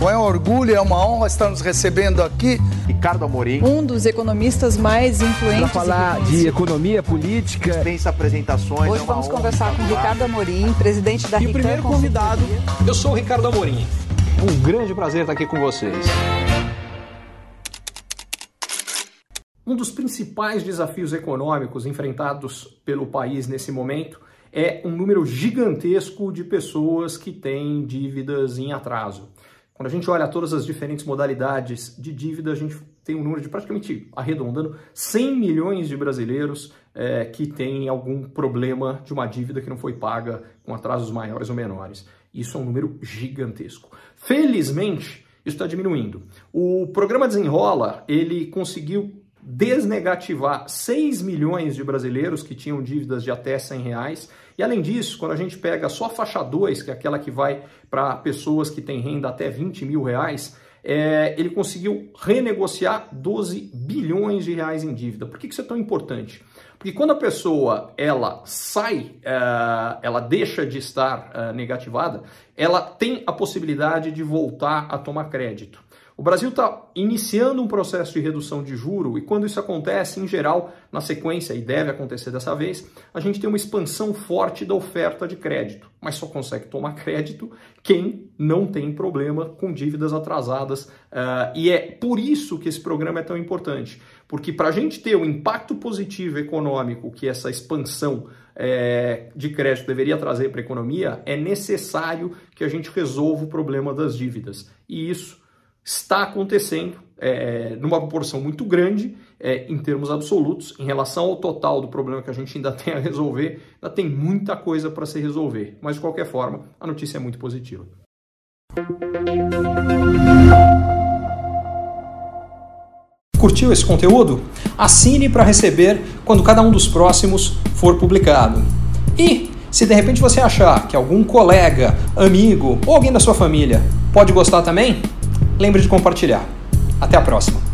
Bom, é um orgulho, é uma honra estar nos recebendo aqui. Ricardo Amorim. Um dos economistas mais influentes. Para falar de economia política. Dispensa apresentações. Hoje é vamos conversar com Ricardo Amorim, presidente da E o primeiro convidado, eu sou o Ricardo Amorim. Um grande prazer estar aqui com vocês. Um dos principais desafios econômicos enfrentados pelo país nesse momento é um número gigantesco de pessoas que têm dívidas em atraso. Quando a gente olha todas as diferentes modalidades de dívida, a gente tem um número de praticamente arredondando 100 milhões de brasileiros é, que têm algum problema de uma dívida que não foi paga com atrasos maiores ou menores. Isso é um número gigantesco. Felizmente, isso está diminuindo. O programa Desenrola, ele conseguiu desnegativar 6 milhões de brasileiros que tinham dívidas de até 100 reais. E além disso, quando a gente pega só a faixa 2, que é aquela que vai para pessoas que têm renda até 20 mil reais, é, ele conseguiu renegociar 12 bilhões de reais em dívida. Por que isso é tão importante? Porque quando a pessoa ela sai, é, ela deixa de estar é, negativada, ela tem a possibilidade de voltar a tomar crédito. O Brasil está iniciando um processo de redução de juro e quando isso acontece, em geral, na sequência, e deve acontecer dessa vez, a gente tem uma expansão forte da oferta de crédito, mas só consegue tomar crédito quem não tem problema com dívidas atrasadas. Uh, e é por isso que esse programa é tão importante, porque para a gente ter o impacto positivo econômico que essa expansão é, de crédito deveria trazer para a economia, é necessário que a gente resolva o problema das dívidas. E isso está acontecendo é, numa proporção muito grande é, em termos absolutos, em relação ao total do problema que a gente ainda tem a resolver, ainda tem muita coisa para se resolver. Mas de qualquer forma, a notícia é muito positiva. Curtiu esse conteúdo? Assine para receber quando cada um dos próximos for publicado. E se de repente você achar que algum colega, amigo ou alguém da sua família pode gostar também, lembre de compartilhar. Até a próxima!